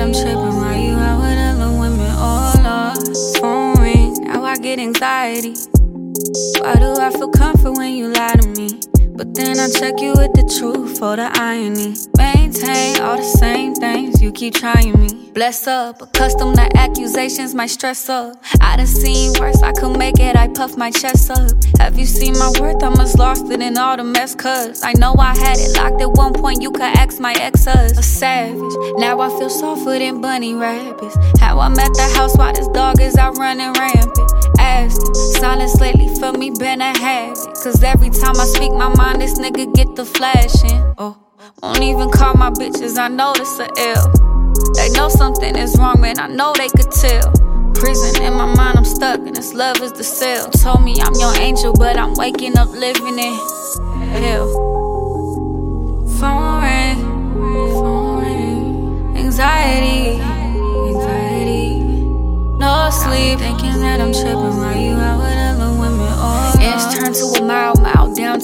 I'm tripping while you out with other women. Oh Lord, phone ring, now I get anxiety. Why do I feel comfort when you lie to me? But then I check you with the truth for the irony. Maintain all the same things, you keep trying me. Bless up, accustomed to accusations, my stress up. I done seen worse, I could make it, I puff my chest up. Have you seen my worth? I must lost it in all the mess, cuz I know I had it locked at one point, you could ask my exes. A savage, now I feel softer than bunny rabbits. How I'm at the house while this dog is out running rampant. Silence lately for me been a habit. Cause every time I speak my mind, this nigga get the flashing. Oh, won't even call my bitches, I know this a L. They know something is wrong, man, I know they could tell. Prison in my mind, I'm stuck, and this love is the cell. Told me I'm your angel, but I'm waking up living in hell.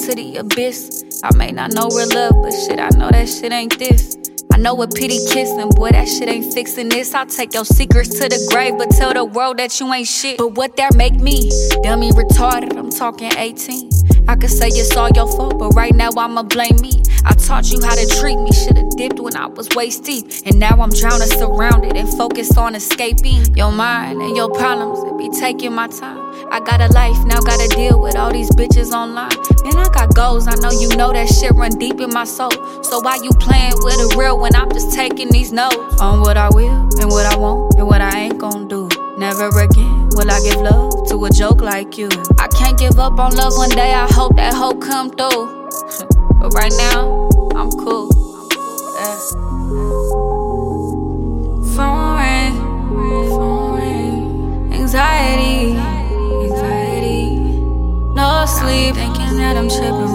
To the abyss. I may not know real love, but shit, I know that shit ain't this. I know what pity kissing, boy, that shit ain't fixing this. I'll take your secrets to the grave, but tell the world that you ain't shit. But what that make me? Dummy retarded, I'm talking 18. I could say it's all your fault, but right now I'ma blame me. I taught you how to treat me, should've dipped when I was waist deep. And now I'm drowning, surrounded, and focused on escaping your mind and your problems. It be taking my time. I got a life, now gotta deal with all these bitches online. Man, I got goals, I know you know that shit run deep in my soul. So why you playing with a real when I'm just taking these notes on what I will and what I won't and what I ain't gonna do? Never again will I give love to a joke like you. I can't give up on love one day, I hope that hope come through. but right now, I'm cool. Yeah. that I'm tripping.